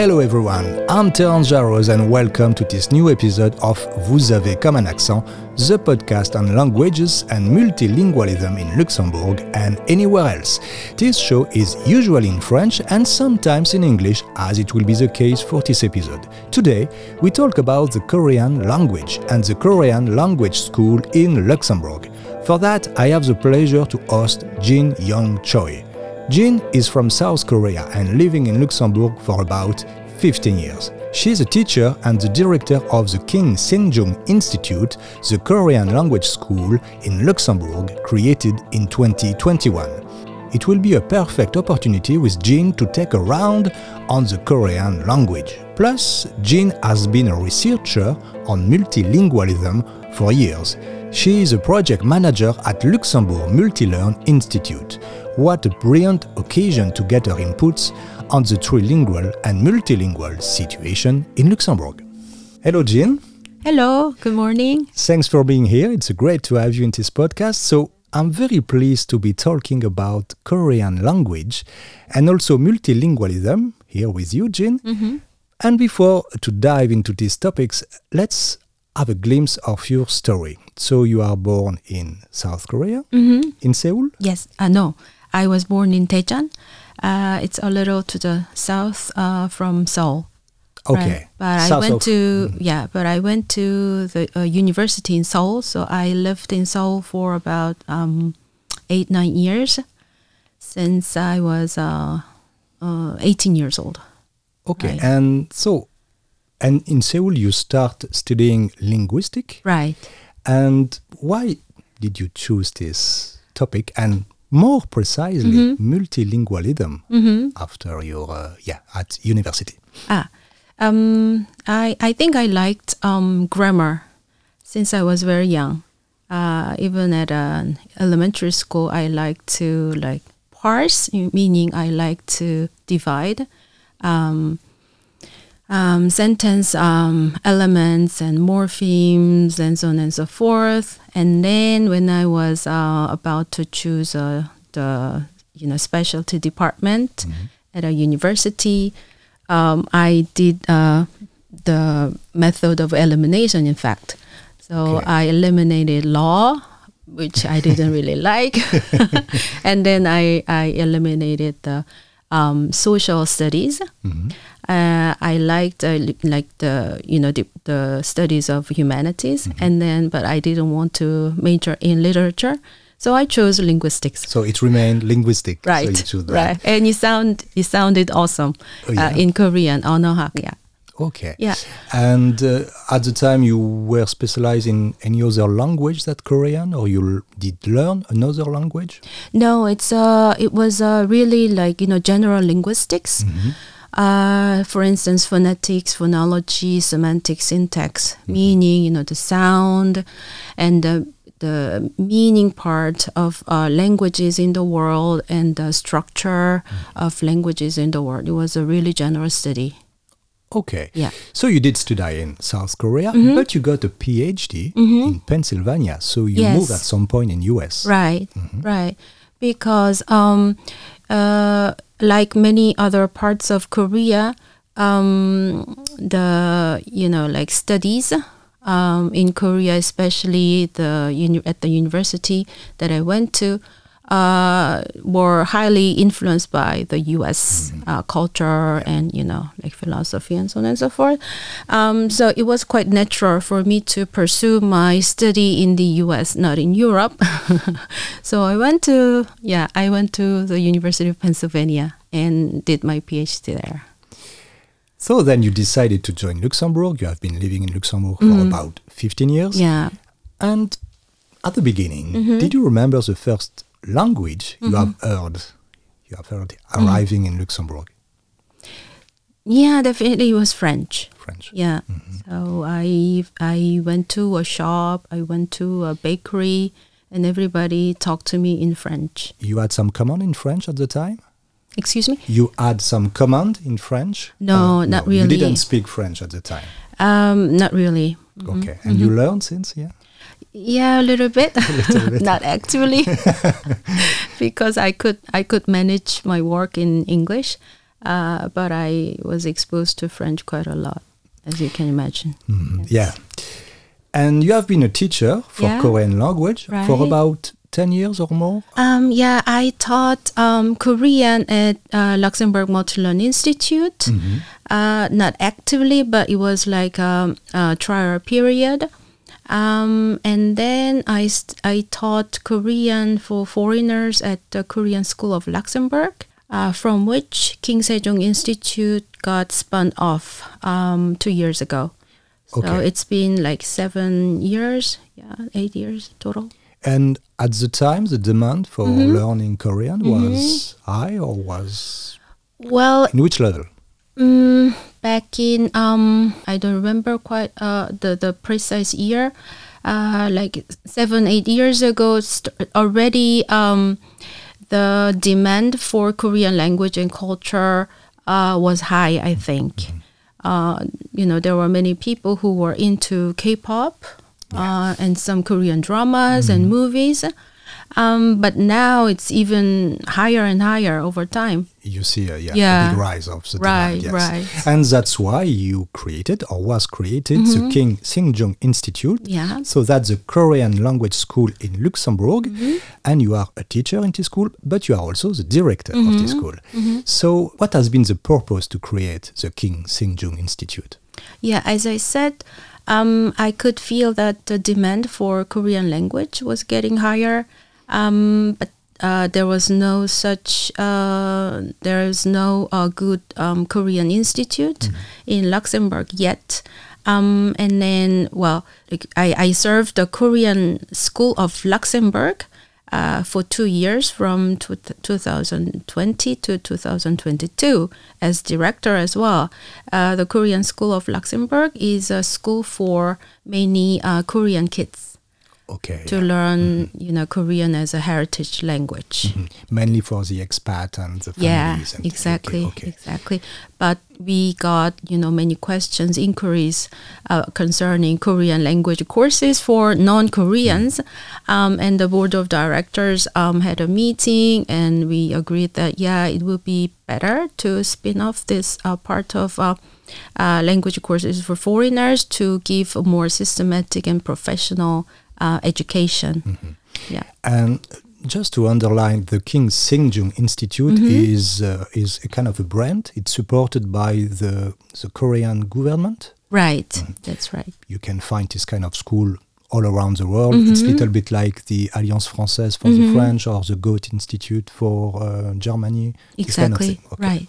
Hello everyone, I'm Terence Jarros and welcome to this new episode of Vous avez comme un accent, the podcast on languages and multilingualism in Luxembourg and anywhere else. This show is usually in French and sometimes in English, as it will be the case for this episode. Today, we talk about the Korean language and the Korean language school in Luxembourg. For that, I have the pleasure to host Jin Young Choi. Jin is from South Korea and living in Luxembourg for about 15 years. She is a teacher and the director of the King Sejong Institute, the Korean language school in Luxembourg, created in 2021. It will be a perfect opportunity with Jin to take a round on the Korean language. Plus, Jin has been a researcher on multilingualism for years. She is a project manager at Luxembourg Multilearn Institute. What a brilliant occasion to get her inputs on the trilingual and multilingual situation in Luxembourg. Hello, Jean. Hello, good morning. Thanks for being here. It's great to have you in this podcast. So, I'm very pleased to be talking about Korean language and also multilingualism here with you, Jean. And before to dive into these topics, let's have a glimpse of your story. So, you are born in South Korea, in Seoul. Yes, uh, no, I was born in Daejeon. Uh, it's a little to the south uh, from Seoul. Okay. Right. But I went of- to yeah, but I went to the uh, university in Seoul. So I lived in Seoul for about um, eight nine years since I was uh, uh, eighteen years old. Okay, Right. and so, and in Seoul you start studying linguistic, Right. and why did you choose this topic, and more precisely, Mm-hmm. multilingualism after your uh, yeah at university? Ah, um, I I think I liked um, grammar since I was very young. Uh, even at an elementary school, I like to like parse, meaning I like to divide um, um, sentence um, elements and morphemes and so on and so forth. And then when I was uh, about to choose uh, the you know specialty department at a university, um, I did uh, the method of elimination. In fact, so Okay. I eliminated law, which I didn't really like, and then I I eliminated the um, social studies. Uh, I liked uh, like the you know the, the studies of humanities, and then but I didn't want to major in literature, so I chose linguistics. So it remained linguistic. so you Right, that. right, and you sound you sounded awesome Oh, yeah? uh, in Korean. Onohak, yeah, Okay. Yeah. And uh, at the time you were specialized in any other language that Korean, or you l- did learn another language? No, it's uh, it was uh, really like you know general linguistics. Uh, for instance, phonetics, phonology, semantic syntax, meaning you know the sound, and the the meaning part of uh, languages in the world and the structure of languages in the world. It was a really general study. Okay. Yeah. So you did study in South Korea, but you got a PhD in Pennsylvania. So you Yes. moved at some point in US. Right, right. Because um, uh, like many other parts of Korea, um, the you know like studies um, in Korea, especially the uni- at the university that I went to, uh, were highly influenced by the U.S. Uh, culture and you know like philosophy and so on and so forth. Um, so it was quite natural for me to pursue my study in the U.S., not in Europe. so I went to yeah, I went to the University of Pennsylvania and did my PhD there. So then you decided to join Luxembourg. You have been living in Luxembourg for about 15 years. Yeah. And at the beginning, did you remember the first language you have heard? You have heard arriving in Luxembourg, Yeah, definitely it was French. French. Yeah. So I I went to a shop, I went to a bakery, and everybody talked to me in French. You had some command in French at the time? Excuse me? You had some command in French? Uh, No, not really. You didn't speak French at the time. Um, not really. Okay, and you learned since, yeah. Yeah, a little bit. little bit. Not actually, because I could I could manage my work in English, uh, but I was exposed to French quite a lot, as you can imagine. Mhm, Yes. Yeah. And you have been a teacher for Yeah. Korean language for about 10 years or more? Um, yeah, I taught um, Korean at uh, Luxembourg Multilearn Institute. Uh, not actively, but it was like um, a trial period. Um, and then I, st- I taught Korean for foreigners at the Korean School of Luxembourg, uh, from which King Sejong Institute got spun off um, two years ago. So Okay. it's been like seven years, yeah, eight years total. And at the time, the demand for Mm-hmm. learning Korean was high or was Well, in which level? Mm, back in um, I don't remember quite uh the the precise year, uh, like seven eight years ago. St- already um, the demand for Korean language and culture uh was high. I think. Uh, you know, there were many people who were into K-pop uh, and some Korean dramas and movies. Um, but now it's even higher and higher over time. You see, uh, yeah, Yeah. a big rise of the Right, demand. Yes. right. And that's why you created or was created the King Sejong Institute. Mm-hmm. Yeah. So that's the Korean language school in Luxembourg. Mm-hmm. And you are a teacher in this school, but you are also the director of Mm-hmm. this school. So what has been the purpose to create the King Sejong Institute? Yeah, as I said, um, I could feel that the demand for Korean language was getting higher, um, but uh, there was no such uh, there is no uh, good um, Korean institute in Luxembourg yet. Um, and then, well, I, I served the Korean School of Luxembourg uh, for two years from two 2020 to 2022 as director as well. Uh, the Korean School of Luxembourg is a school for many uh, Korean kids Okay. to learn, you know, Korean as a heritage language. Mm, Mainly for the expat and the Yeah, families. and- exactly, Okay, okay. exactly. But we got, you know, many questions, inquiries uh, concerning Korean language courses for non-Koreans, um, and the board of directors um, had a meeting, and we agreed that yeah, it would be better to spin off this uh, part of. Uh, uh, language courses for foreigners to give a more systematic and professional uh, education. Mm-hmm. Yeah. And just to underline, the King Sejong Institute Mm-hmm. is uh, is a kind of a brand. It's supported by the the Korean government. Right. Mm-hmm. That's right. You can find this kind of school all around the world. Mm-hmm. It's a little bit like the Alliance Française for the French or the Goethe Institute for uh, Germany. this kind of Exactly. Okay. Right.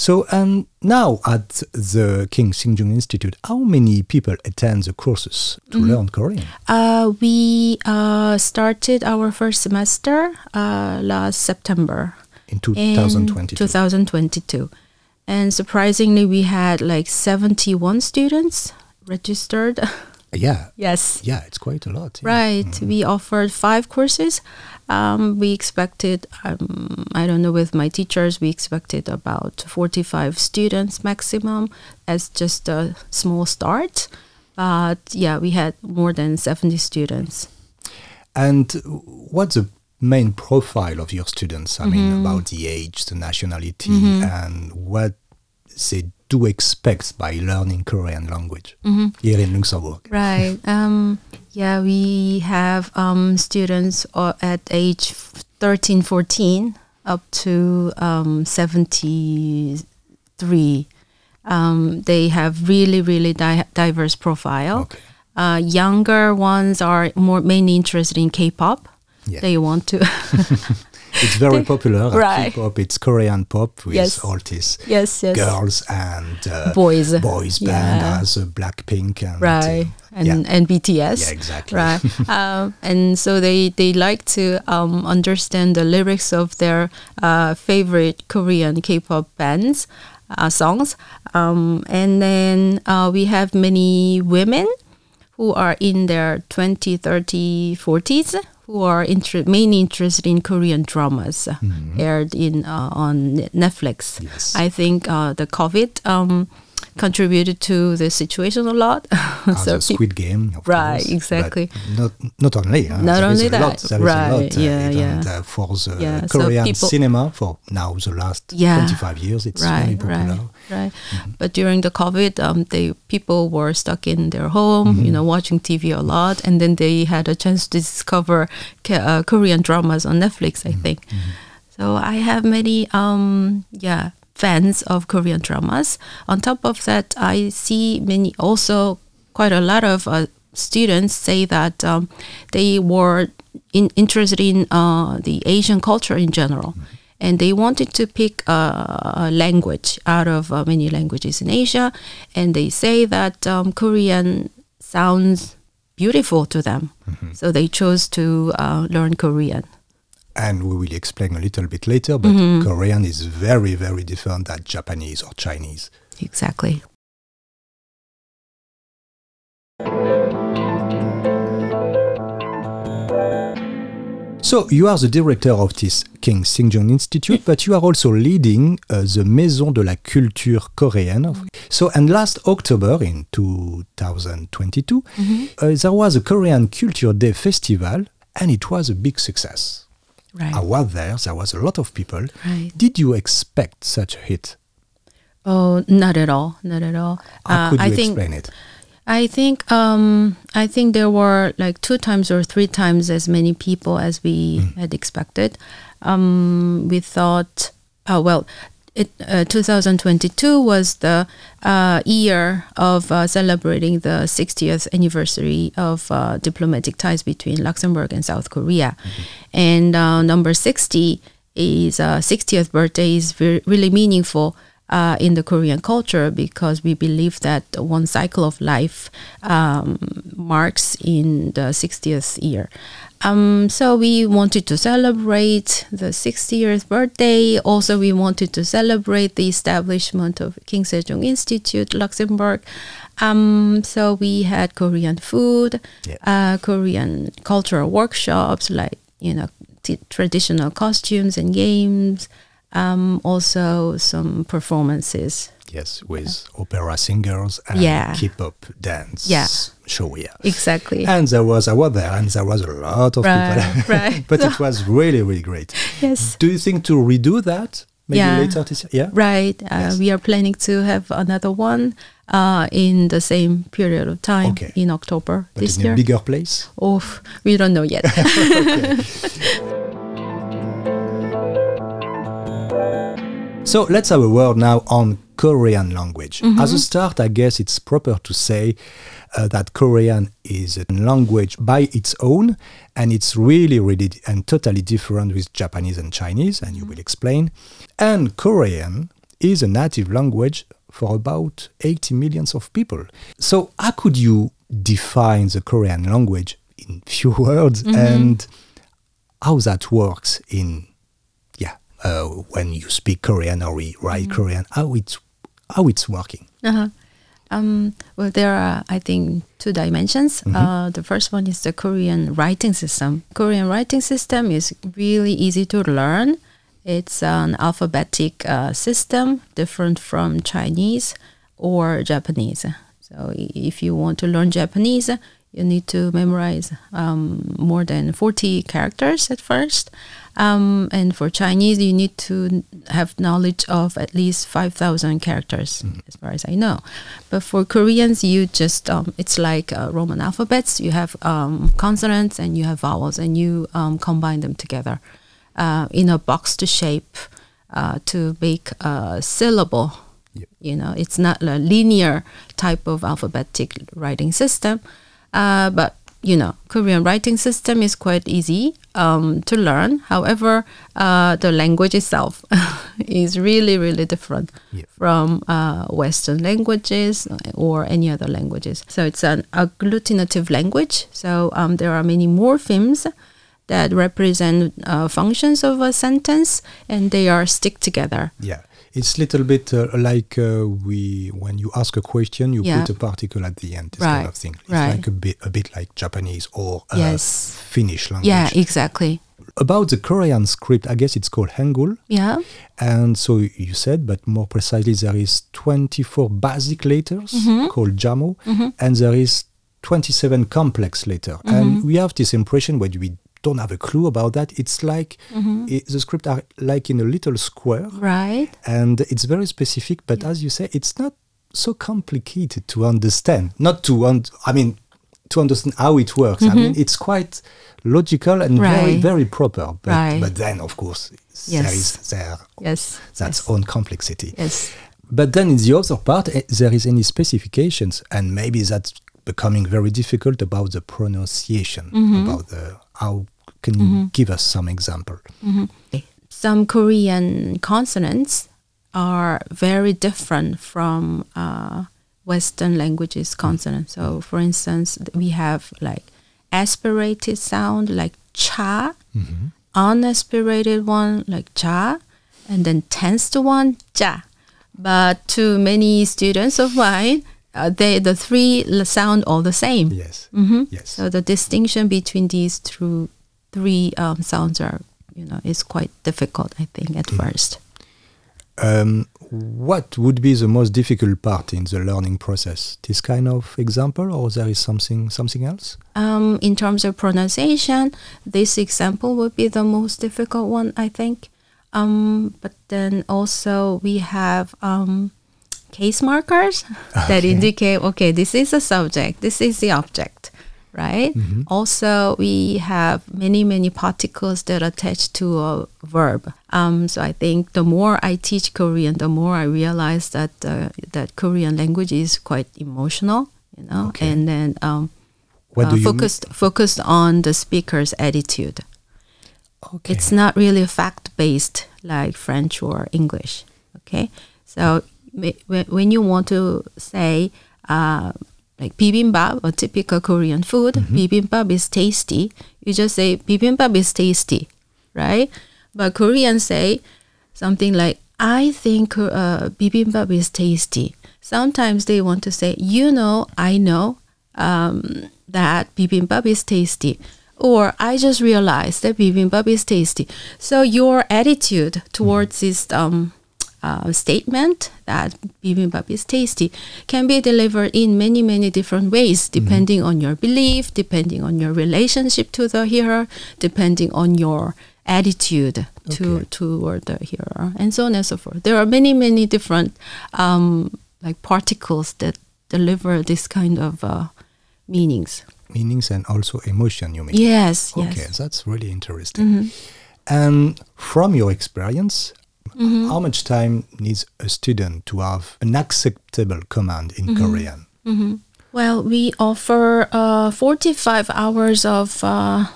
So, and now at the King Sejong Institute, how many people attend the courses to Mm-hmm. learn Korean? Uh, we uh, started our first semester uh, last September In in 2022. 2022. And surprisingly, we had like 71 students registered. yeah. yes. Yeah, it's quite a lot. yeah. Right. We offered five courses. Um, we expected, um, I don't know, with my teachers, we expected about 45 students maximum as just a small start. But yeah, we had more than 70 students. And what's the main profile of your students? I mean, Mm-hmm. about the age, the nationality, and what they do expect by learning Korean language Mm-hmm. here in Luxembourg. Right. Um, yeah, we have um, students uh, at age 13, 14 up to um, 73. Um, they have really, really di- diverse profile. Okay. Uh, younger ones are more mainly interested in K-pop. Yeah. They want to. It's very popular. Right. K-pop. It's Korean pop with Yes. all these yes, yes. girls and uh, Boys. boys band Yeah. as uh, Blackpink and right uh, and yeah. and BTS Yeah, exactly. right um, and so they they like to um, understand the lyrics of their uh, favorite Korean K-pop bands uh, songs um, and then uh, we have many women who are in their 20 30 40s who are inter- mainly interested in Korean dramas uh, aired in uh, on Netflix Yes. I think uh, the COVID um, contributed to the situation a lot. Ah, so the Squid Game, of Right, course, exactly. Not not only. huh? Not only that, lot, there is a right, lot, uh, yeah, even, yeah. uh, for the Yeah, so Korean people- cinema for now the last Yeah. 25 years. It's very popular. right, right. But during the COVID, um, they people were stuck in their home, you know, watching TV a lot, and then they had a chance to discover K- uh, Korean dramas on Netflix. I think. So I have many, um, yeah, fans of Korean dramas. On top of that, I see many also quite a lot of uh, students say that um, they were in, interested in uh, the Asian culture in general. And they wanted to pick a, a language out of uh, many languages in Asia. And they say that um, Korean sounds beautiful to them. So they chose to uh, learn Korean. And we will explain a little bit later, but Mm-hmm. Korean is very, very different than Japanese or Chinese. Exactly. So you are the director of this King Sejong Institute, but you are also leading uh, the Maison de la Culture Coréenne. So, and last October in 2022, uh, there was a Korean Culture Day festival, and it was a big success. Right. I was there. There was a lot of people. Right. Did you expect such a hit? Oh, not at all. Not at all. How Uh, could I you think explain it? I think um, I think there were like two times or three times as many people as we had expected. Um, we thought, oh well, it, uh, 2022 was the uh, year of uh, celebrating the 60th anniversary of uh, diplomatic ties between Luxembourg and South Korea, and uh, number 60 is uh, 60th birthday is very, really meaningful uh, in the Korean culture because we believe that one cycle of life um, marks in the 60th year. Um, so we wanted to celebrate the 60th birthday. Also, we wanted to celebrate the establishment of King Sejong Institute, Luxembourg. Um, so we had Korean food, Yeah. uh, Korean cultural workshops, like you know t- traditional costumes and games. Um, also some performances. Yes, with opera singers and Yeah. K-pop dance Yeah. show. Yeah. Exactly. And there was, I was there, and there was a lot of Right, people. right. but it was really, really great. yes. Do you think to redo that? Maybe Yeah. later this year? Yeah. Right. Uh, Yes. We are planning to have another one uh, in the same period of time Okay. in October But this in year. a bigger place? oh, we don't know yet. So let's have a word now on Korean language. Mm-hmm. As a start, I guess it's proper to say uh, that Korean is a language by its own, and it's really, really and totally different with Japanese and Chinese, and you will explain. And Korean is a native language for about 80 millions of people. So how could you define the Korean language in few words and how that works in uh, when you speak Korean or we write Korean how it's how it's working Uh-huh. Um, well, there are, I think, two dimensions. Uh, the first one is the Korean writing system. Korean writing system is really easy to learn. It's an alphabetic uh, system, different from Chinese or Japanese. So, if you want to learn Japanese, you need to memorize um, more than 40 characters at first. Um, and for Chinese, you need to have knowledge of at least 5,000 characters, as far as I know. But for Koreans, you just, um, it's like uh, Roman alphabets. You have um, consonants and you have vowels, and you um, combine them together uh, in a boxed shape uh, to make a syllable. Yep. You know, it's not a linear type of alphabetic writing system. Uh, but you know, Korean writing system is quite easy um, to learn. However, uh, the language itself is really, really different Yeah. from uh, Western languages or any other languages. So it's an agglutinative language. So um, there are many morphemes that represent uh, functions of a sentence, and they are stick together. yeah it's a little bit uh, like uh, we when you ask a question you Yeah. put a particle at the end this kind of thing it's right. like a bit a bit like Japanese or uh, Yes. Finnish language Yeah, exactly. about the Korean script, I guess it's called Hangul. Yeah. And so you said, but more precisely, there is 24 basic letters called Jamo, and there is 27 complex letter. And we have this impression when we don't have a clue about that. It's like i- the script are like in a little square, Right. and it's very specific. But as you say, it's not so complicated to understand. Not to, un- I mean, to understand how it works. I mean, it's quite logical and very, Mm-hmm. Right. very proper. But, Right. but then, of course, there Yes. is there Yes. that's yes. own complexity. Yes. But then in the other part, eh, there is any specifications, and maybe that's becoming very difficult about the pronunciation. Mm-hmm. About the how can you mm-hmm. give us some example? Mm-hmm. Eh. Some Korean consonants are very different from uh, Western languages consonants. So, mm-hmm. for instance, we have like aspirated sound like cha, unaspirated one like cha, and then tensed one ja. But to many students of mine, uh, they the three sound all the same. Yes, yes. So the distinction between these through three um, sounds are, you know, is quite difficult. I think at first. Um, what would be the most difficult part in the learning process? This kind of example, or there is something something else? Um, in terms of pronunciation, this example would be the most difficult one, I think. Um, but then also we have um, case markers that indicate okay, this is a subject, this is the object, right? Also, we have many many particles that attach to a verb. Um, so I think the more I teach Korean, the more I realize that uh, that Korean language is quite emotional, you know, Okay. and then um, uh, you mean? focused focused on the speaker's attitude. Okay. It's not really fact based like French or English. Okay, so when you want to say uh, like bibimbap, a typical Korean food, bibimbap is tasty. You just say bibimbap is tasty, right? But Koreans say something like I think uh, bibimbap is tasty. Sometimes they want to say, you know, I know um, that bibimbap is tasty. Or I just realized that bibimbap is tasty. So your attitude towards this um, uh, statement that bibimbap is tasty can be delivered in many, many different ways, depending on your belief, depending on your relationship to the hearer, depending on your attitude to Okay. toward the hearer, and so on and so forth. There are many, many different um, like particles that deliver this kind of uh, meanings. Meanings and also emotion. You mean? Yes, yes. Okay, yes. that's really interesting. And from your experience, how much time needs a student to have an acceptable command in Korean? Well, we offer uh, 45 hours of uh,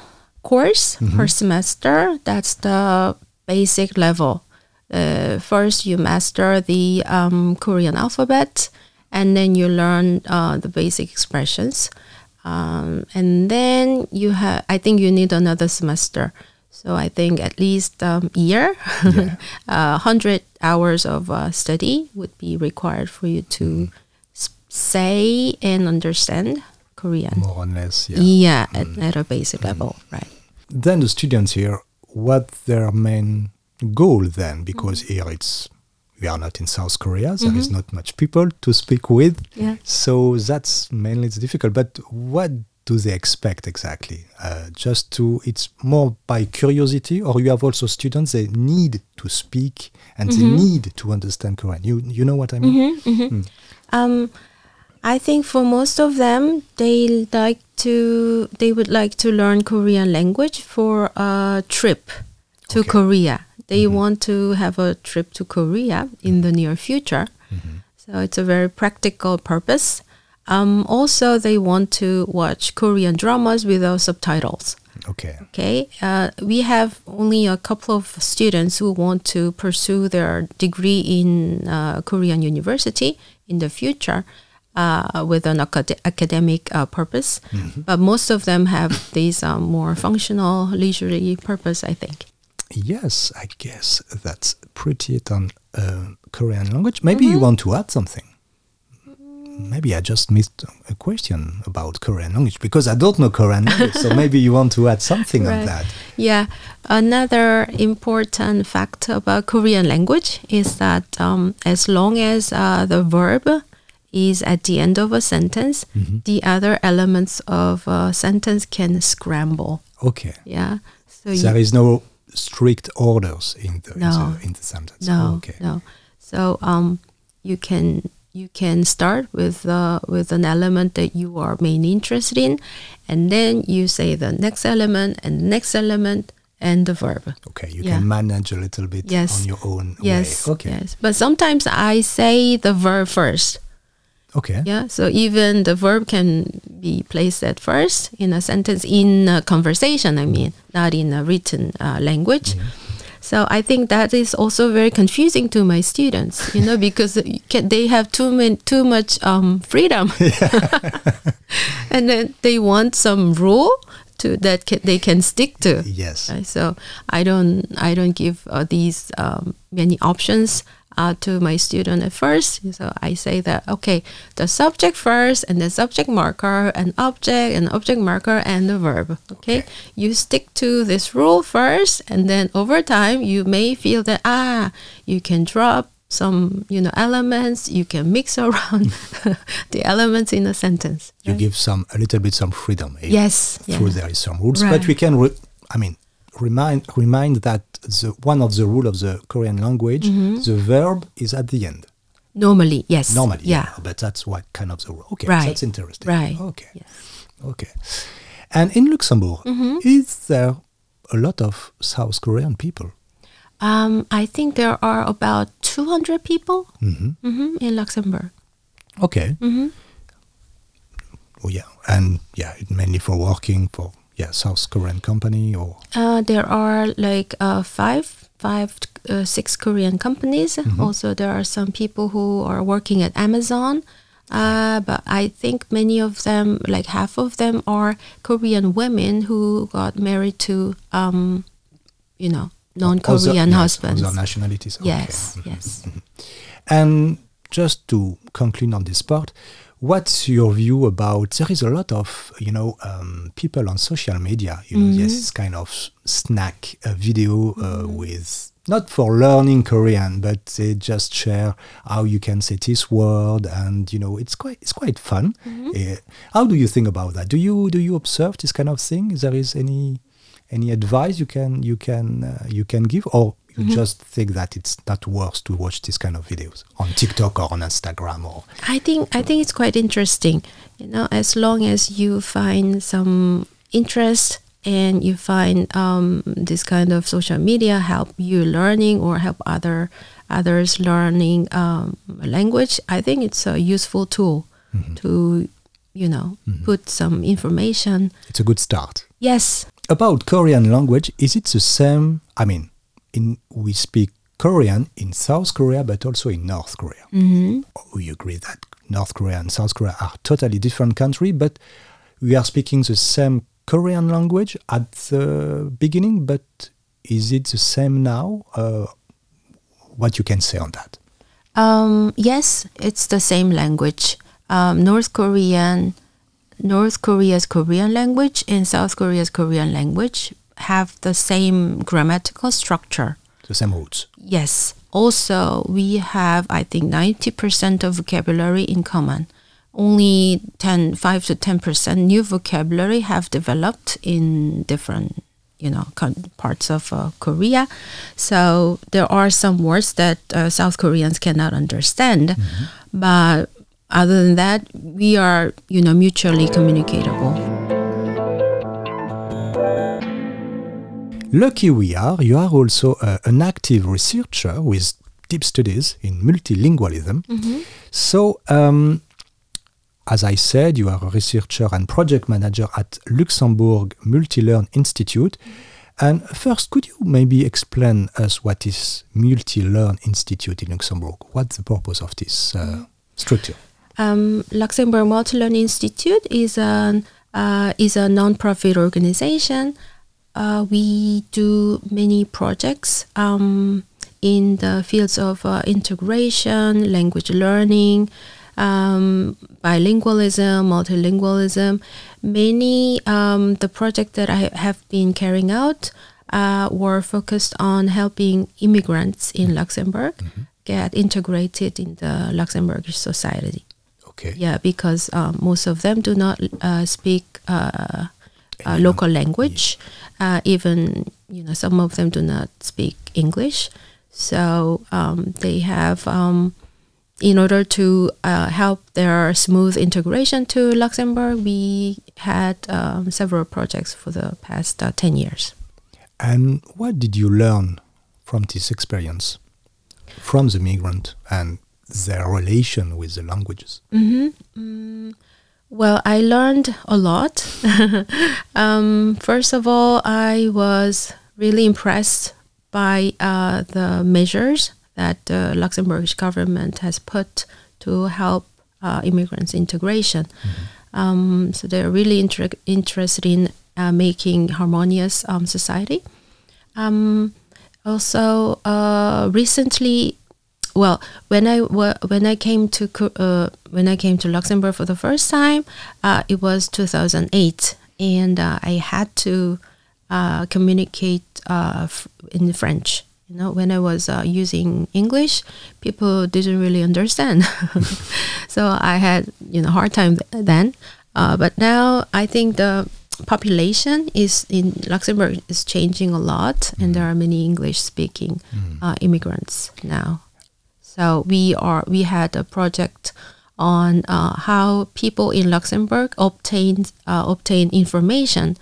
course per semester. That's the basic level. Uh, first, you master the um, Korean alphabet, and then you learn uh, the basic expressions. Um, and then you have, I think you need another semester. So I think at least um, year, Yeah. uh, 100 hours of uh, study would be required for you to s- say and understand Korean. More or less, yeah. Yeah, at, at a basic level, right. Then the students here, what their main goal then? Because here it's we are not in South Korea, there is not much people to speak with. Yeah. So that's mainly it's difficult. But what do they expect exactly? Uh, just to it's more by curiosity, or you have also students they need to speak and they mm-hmm. need to understand Korean. You you know what I mean? Mm-hmm, mm-hmm. Hmm. Um, I think for most of them, they like to they would like to learn Korean language for a trip to Okay. Korea. They want to have a trip to Korea in the near future. So it's a very practical purpose. Um, also, they want to watch Korean dramas without subtitles. Okay. Okay, uh, we have only a couple of students who want to pursue their degree in uh, Korean university in the future uh, with an acad- academic uh, purpose, but most of them have these um, more functional, leisurely purpose. I think. Yes, I guess that's pretty it on uh, Korean language. Maybe you want to add something. Maybe I just missed a question about Korean language because I don't know Korean language. so maybe you want to add something on that. Yeah, another important fact about Korean language is that um, as long as uh, the verb is at the end of a sentence, the other elements of a sentence can scramble. Okay. Yeah. So There is no strict orders in the, in the, in the sentence. no, Okay. no. So um, you can you can start with uh, with an element that you are mainly interested in, and then you say the next element and the next element and the verb. Okay. You Yeah. can manage a little bit Yes. on your own Yes. way. Okay. Yes. But sometimes I say the verb first. Okay. Yeah. So even the verb can be placed at first in a sentence in a conversation. I mean, not in a written uh, language. So I think that is also very confusing to my students, you know, because they have too many, too much um, freedom, and then they want some rule to that can, they can stick to. Yes. Right? So I don't I don't give uh, these um, many options uh, to my student at first. So I say that okay, the subject first, and the subject marker, and object, and object marker, and the verb. Okay? Okay. you stick to this rule first, and then over time you may feel that ah, you can drop some you know elements. You can mix around the elements in a sentence. You right? give some a little bit some freedom. eh, Yes, Through yeah. there is some rules, Right. but we can. Re- I mean, remind remind that the one of the rule of the Korean language, Mm-hmm. the verb is at the end. Normally, yes. Normally, yeah. But that's what kind of the rule. Okay, Right. that's interesting. Right. Okay. Yes. Okay. And in Luxembourg, Mm-hmm. is there a lot of South Korean people? Um, I think there are about 200 people hmm mhm, in Luxembourg. Okay. Oh, yeah. And yeah, mainly for working for yeah South Korean company or Uh, there are like uh, five, five, uh, six Korean companies. Also, there are some people who are working at Amazon. Uh, but I think many of them, like half of them, are Korean women who got married to, um, you know, non-Korean other, husbands. Yes, other nationalities. Okay. yes, yes. And just to conclude on this part, what's your view about? There is a lot of you know um, people on social media. You know, yes, it's kind of snack uh, video uh, with not for learning Korean, but they just share how you can say this word, and you know, it's quite it's quite fun. Uh, how do you think about that? Do you do you observe this kind of thing? Is there is any any advice you can you can uh, you can give or you just think that it's not worth to watch this kind of videos on TikTok or on Instagram or I think I think it's quite interesting. You know, as long as you find some interest and you find um, this kind of social media help you learning or help other others learning um, a language, I think it's a useful tool to you know put some information. it's a good start. Yes, About Korean language, is it the same? I mean, in we speak Korean in South Korea, but also in North Korea. hmm We agree that North Korea and South Korea are totally different countries, but we are speaking the same Korean language at the beginning. But is it the same now? Uh, what you can say on that? Um, yes, it's the same language. Um, North Korean, North Korea's Korean language and South Korea's Korean language have the same grammatical structure. The same roots. Yes. Also, we have, I think, 90% of vocabulary in common. Only 10, 5 to 10% new vocabulary have developed in different, you know, parts of uh, Korea. So there are some words that uh, South Koreans cannot understand. But other than that, we are, you know, mutually communicatable. Lucky we are, you are also uh, an active researcher with deep studies in multilingualism. So, um, as I said, you are a researcher and project manager at Luxembourg Multilearn Institute. And first, could you maybe explain us what is Multilearn Institute in Luxembourg? What's the purpose of this uh, structure? Um, Luxembourg Multilearn Institute is an uh, is a non-profit organization. Uh, we do many projects um, in the fields of uh, integration, language learning, um, bilingualism, multilingualism. Many um, the project that I have been carrying out uh, were focused on helping immigrants in Luxembourg get integrated in the Luxembourgish society. Okay. Yeah, because um, most of them do not uh, speak uh, uh, local language. Uh, even you know, some of them do not speak English. So um, they have, um, in order to uh, help their smooth integration to Luxembourg, we had um, several projects for the past uh, ten years. And what did you learn from this experience, from the migrant and their relation with the languages? Well, I learned a lot. um, first of all, I was really impressed by uh, the measures that the Luxembourgish government has put to help uh, immigrants integration. Um, so they're really inter- interested in uh, making harmonious um, society. Um, also, uh, recently, well, when I when I came to uh, when I came to Luxembourg for the first time, uh, it was 2008, and uh, I had to uh, communicate uh, in French. You know, when I was uh, using English, people didn't really understand, so I had you know hard time then. Uh, but now I think the population is in Luxembourg is changing a lot, and there are many English speaking uh, immigrants now. So we are we had a project on uh, how people in Luxembourg obtain uh, obtain information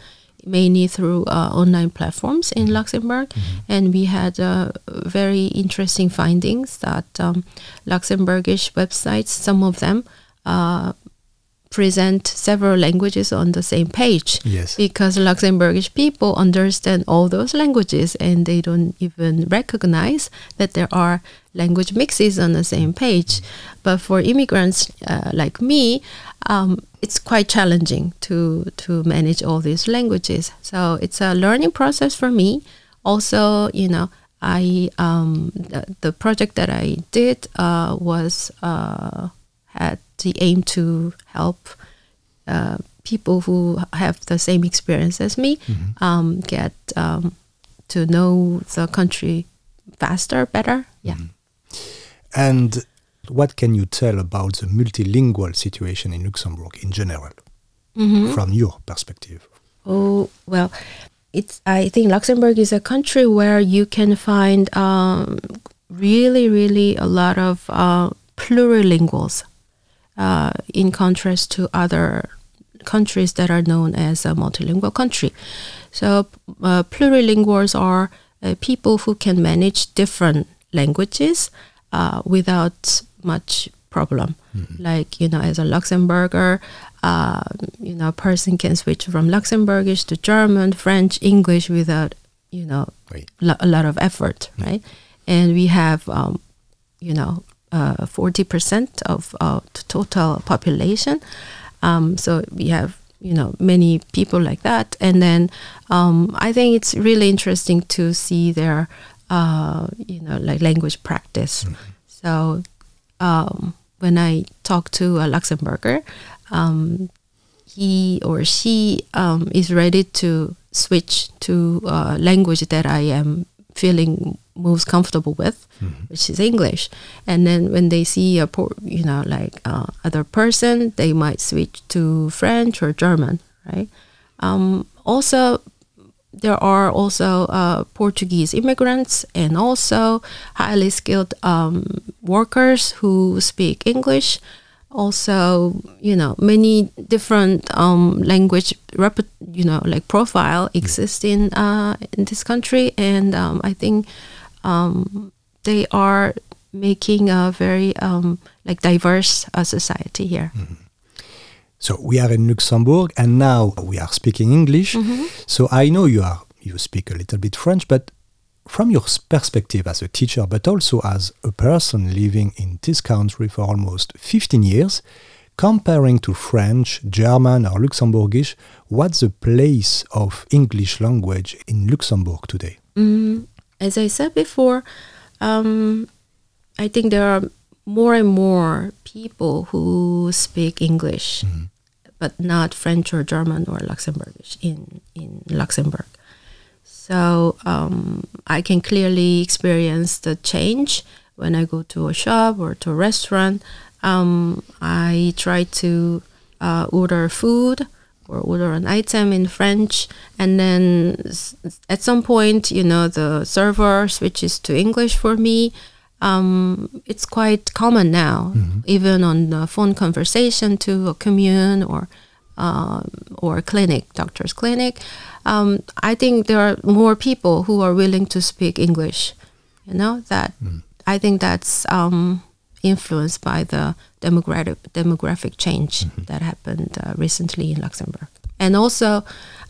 mainly through uh, online platforms in Luxembourg, and we had uh, very interesting findings that um, Luxembourgish websites, some of them. Uh, present several languages on the same page Yes. because Luxembourgish people understand all those languages and they don't even recognize that there are language mixes on the same page. But for immigrants uh, like me, um, it's quite challenging to to manage all these languages. So it's a learning process for me. Also, you know, I um, the, the project that I did uh, was uh, had the aim to help uh, people who have the same experience as me um, get um, to know the country faster, better. Yeah. And what can you tell about the multilingual situation in Luxembourg in general, from your perspective? Oh well, it's. I think Luxembourg is a country where you can find um, really, really a lot of uh, plurilinguals, uh, in contrast to other countries that are known as a multilingual country. So uh, plurilinguals are uh, people who can manage different languages uh, without much problem. Like you know, as a Luxembourger, uh, you know, a person can switch from Luxembourgish to German, French, English without you know lo- a lot of effort, right? And we have, um, you know, forty percent of uh, the total population. Um, so we have, you know, many people like that. And then um, I think it's really interesting to see their, uh, you know, like language practice. So um, when I talk to a Luxembourger, um, he or she um, is ready to switch to a language that I am feeling most comfortable with, which is English. And then when they see a por- you know like uh, other person, they might switch to French or German, right? Um, also, there are also uh, Portuguese immigrants and also highly skilled um, workers who speak English. Also, you know, many different um, language, rep- you know, like profile exist in uh, in this country, and um, I think um, they are making a very um, like diverse uh, society here. So we are in Luxembourg, and now we are speaking English. Mm-hmm. So I know you are you speak a little bit French, but from your perspective as a teacher, but also as a person living in this country for almost 15 years, comparing to French, German, or Luxembourgish, what's the place of English language in Luxembourg today? Mm, as I said before, um, I think there are more and more people who speak English, mm-hmm. But not French or German or Luxembourgish in, in Luxembourg. So um, I can clearly experience the change when I go to a shop or to a restaurant. Um, I try to uh, order food or order an item in French, and then at some point, you know, the server switches to English for me. Um, it's quite common now, even on the phone conversation to a commune or um, or a clinic, doctor's clinic. Um, I think there are more people who are willing to speak English. You know that I think that's um, influenced by the demographic demographic change that happened uh, recently in Luxembourg, and also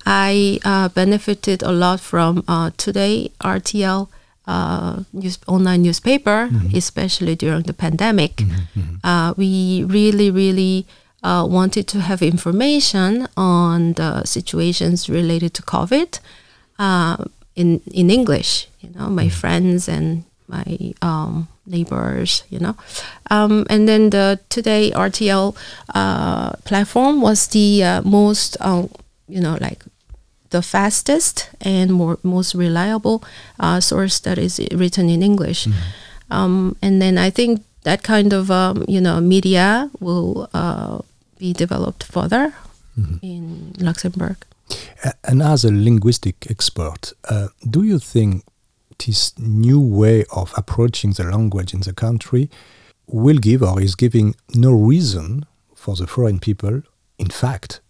I uh, benefited a lot from uh, Today RTL uh, news, online newspaper, especially during the pandemic. Uh, we really, really uh, wanted to have information on the situations related to COVID uh, in in English. You know, my friends and my um, neighbors. You know, um, and then the Today RTL uh, platform was the uh, most, uh, you know, like the fastest and more most reliable uh, source that is written in English. Um, and then I think that kind of um, you know media will uh, be developed further in Luxembourg. And as a linguistic expert, uh, do you think this new way of approaching the language in the country will give or is giving no reason for the foreign people, in fact,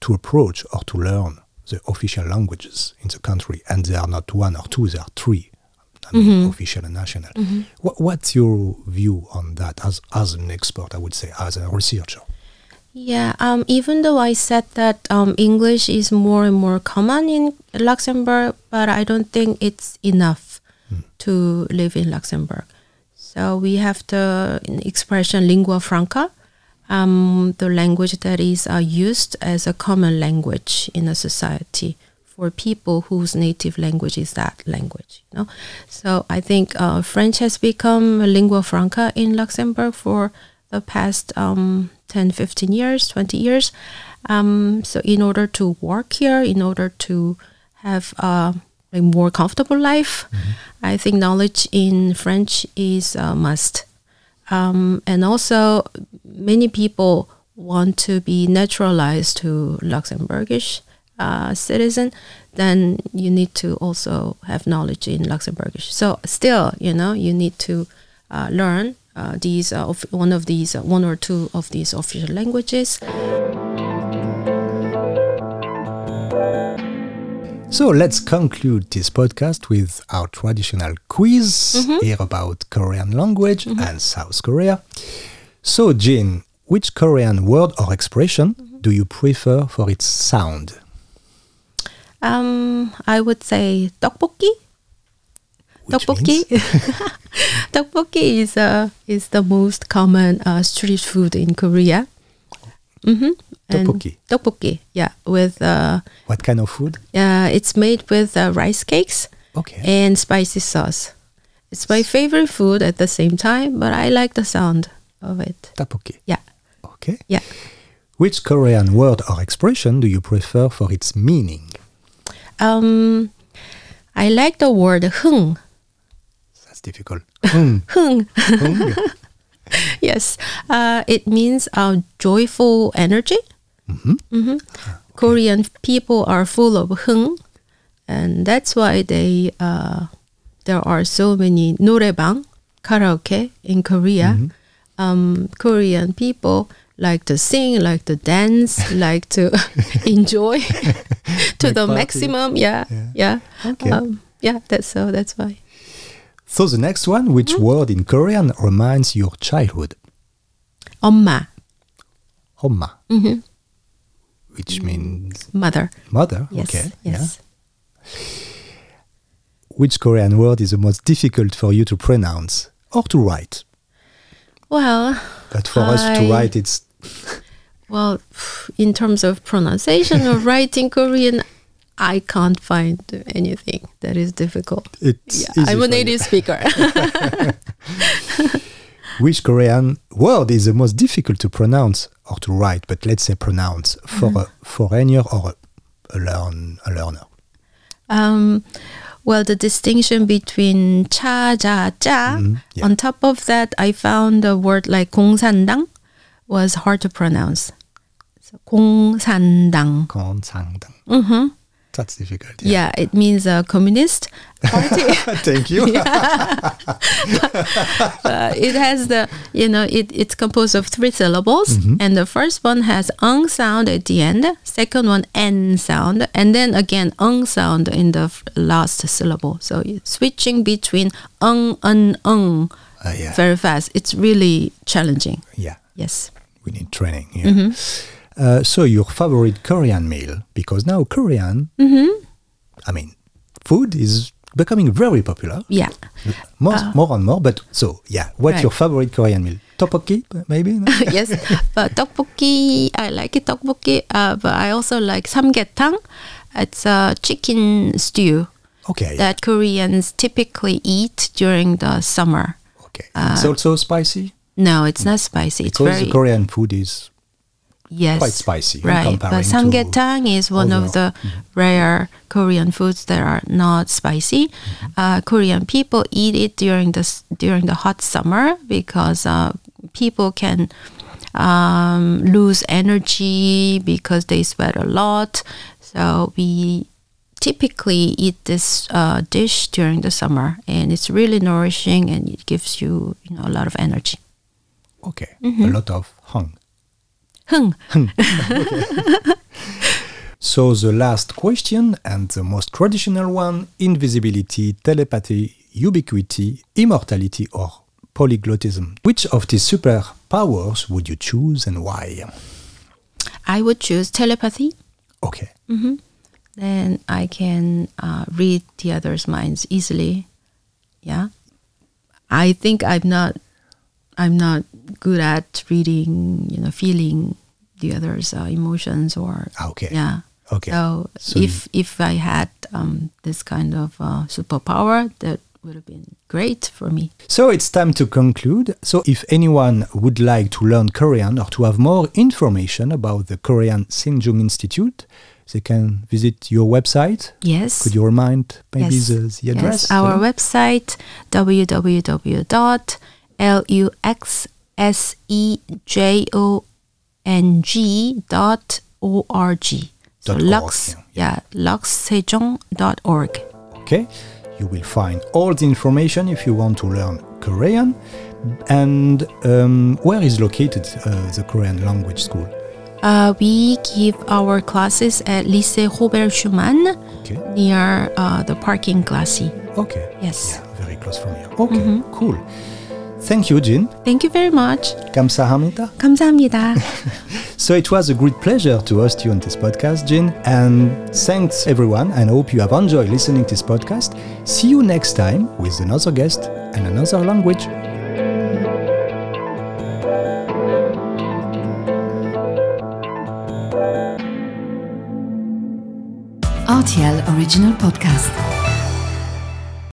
to approach or to learn the official languages in the country? And there are not one or two, there are three. I mean, official and national. What, what's your view on that as, as an expert, I would say, as a researcher? Yeah, um, even though I said that um, English is more and more common in Luxembourg, but I don't think it's enough to live in Luxembourg. So we have the expression lingua franca, um, the language that is uh, used as a common language in a society for people whose native language is that language. You know, so I think uh, French has become a lingua franca in Luxembourg for the past um, 10, 15 years, 20 years. Um, so in order to work here, in order to have uh, a more comfortable life, I think knowledge in French is a must. Um, and also, many people want to be naturalized to Luxembourgish uh, citizen, then you need to also have knowledge in Luxembourgish. So still, you know, you need to uh, learn uh, these uh, of one of these one or two of these official languages. So let's conclude this podcast with our traditional quiz here about Korean language and South Korea. So, Jin, which Korean word or expression do you prefer for its sound? Um, I would say tteokbokki. Which Tteokbokki. Tteokbokki is uh, is the most common uh, street food in Korea. Mm-hmm. Tteokbokki. Tteokbokki, yeah, with uh, What kind of food? uh, it's made with uh, rice cakes Okay. and spicy sauce. It's my favorite food at the same time, but I like the sound of it. Tteokbokki. Yeah, Okay. yeah. Which Korean word or expression do you prefer for its meaning? Um, I like the word "hung." That's difficult. Hung. Hmm. yes, uh, it means uh, joyful energy. Mhm. Korean people are full of hung, and that's why they uh, there are so many noraebang karaoke in Korea. Um, Korean people like to sing, like to dance, like to enjoy to the party. maximum. Yeah, Yeah. yeah, Okay. Um, yeah. That's so. That's why. So the next one, which word in Korean reminds your childhood? 엄마, Homma. Which means mother. mother. Yes, Okay. yes. Which Korean word is the most difficult for you to pronounce or to write? Well, But for us to write, it's Well, in terms of pronunciation or writing Korean, I can't find anything that is difficult. it's Yeah, I'm a native speaker. Which Korean word is the most difficult to pronounce or to write, but let's say pronounce for Mm-hmm. a foreigner or a, a, learn, a learner? Um, well, the distinction between cha, ja, ja. Mm, yeah. On top of that, I found a word like 공산당 was hard to pronounce. So 공산당. Konsangdang. Mm-hmm. That's difficult. Yeah, it means a communist party. Thank you. Uh, it has the you know it, it's composed of three syllables and the first one has ung sound at the end second one n sound and then again ung sound in the f- last syllable so switching between ung un ung Uh, yeah. very fast it's really challenging yeah. yes We need training. Yeah. Uh, so your favorite Korean meal? Because now Korean, I mean, food is becoming very popular. yeah More, more and more. But so yeah, what's Right. your favorite Korean meal? Tteokbokki, maybe? No? yes but tteokbokki i like it tteokbokki uh, but i also like samgyetang it's a chicken stew okay. yeah, that Koreans typically eat during the summer. Okay. it's uh, also spicy No, it's not spicy. It's because very Korean food is yes, quite spicy Right, but samgyetang is one of the rare Korean foods that are not spicy. Mm-hmm. Uh, Korean people eat it during the during the hot summer because uh, people can um, lose energy because they sweat a lot. So we typically eat this uh, dish during the summer, and it's really nourishing and it gives you you know a lot of energy. okay, Mm-hmm. a lot of hung. Hung. So the last question and the most traditional one: invisibility, telepathy, ubiquity, immortality, or polyglottism. Which of these superpowers would you choose and why? I would choose telepathy. Okay. then I can uh, read the other's minds easily. Yeah, I think I'm not. I'm not good at reading. You know, feeling the other's uh, emotions or. Ah, Okay. Yeah. Okay. So, So if if I had um, this kind of uh, superpower, that would have been great for me. So it's time to conclude. So if anyone would like to learn Korean or to have more information about the Korean Sejong Institute, they can visit your website. Yes. Could you remind maybe yes. the, the address? Yes, our Uh, website www.luxsejong.org. So Dot org, So lux, yeah, yeah, luxsejong.org. Okay. You will find all the information if you want to learn Korean. And um, where is located uh, the Korean language school? Uh, we give our classes at Lycée Robert Schumann Okay. near uh, the parking glacis. Okay. Yes. Yeah, very close from here. Okay, cool. Thank you, Jin. Thank you very much. 감사합니다. 감사합니다. So it was a great pleasure to host you on this podcast, Jin. And thanks everyone, and I hope you have enjoyed listening to this podcast. See you next time with another guest and another language. RTL Original Podcast.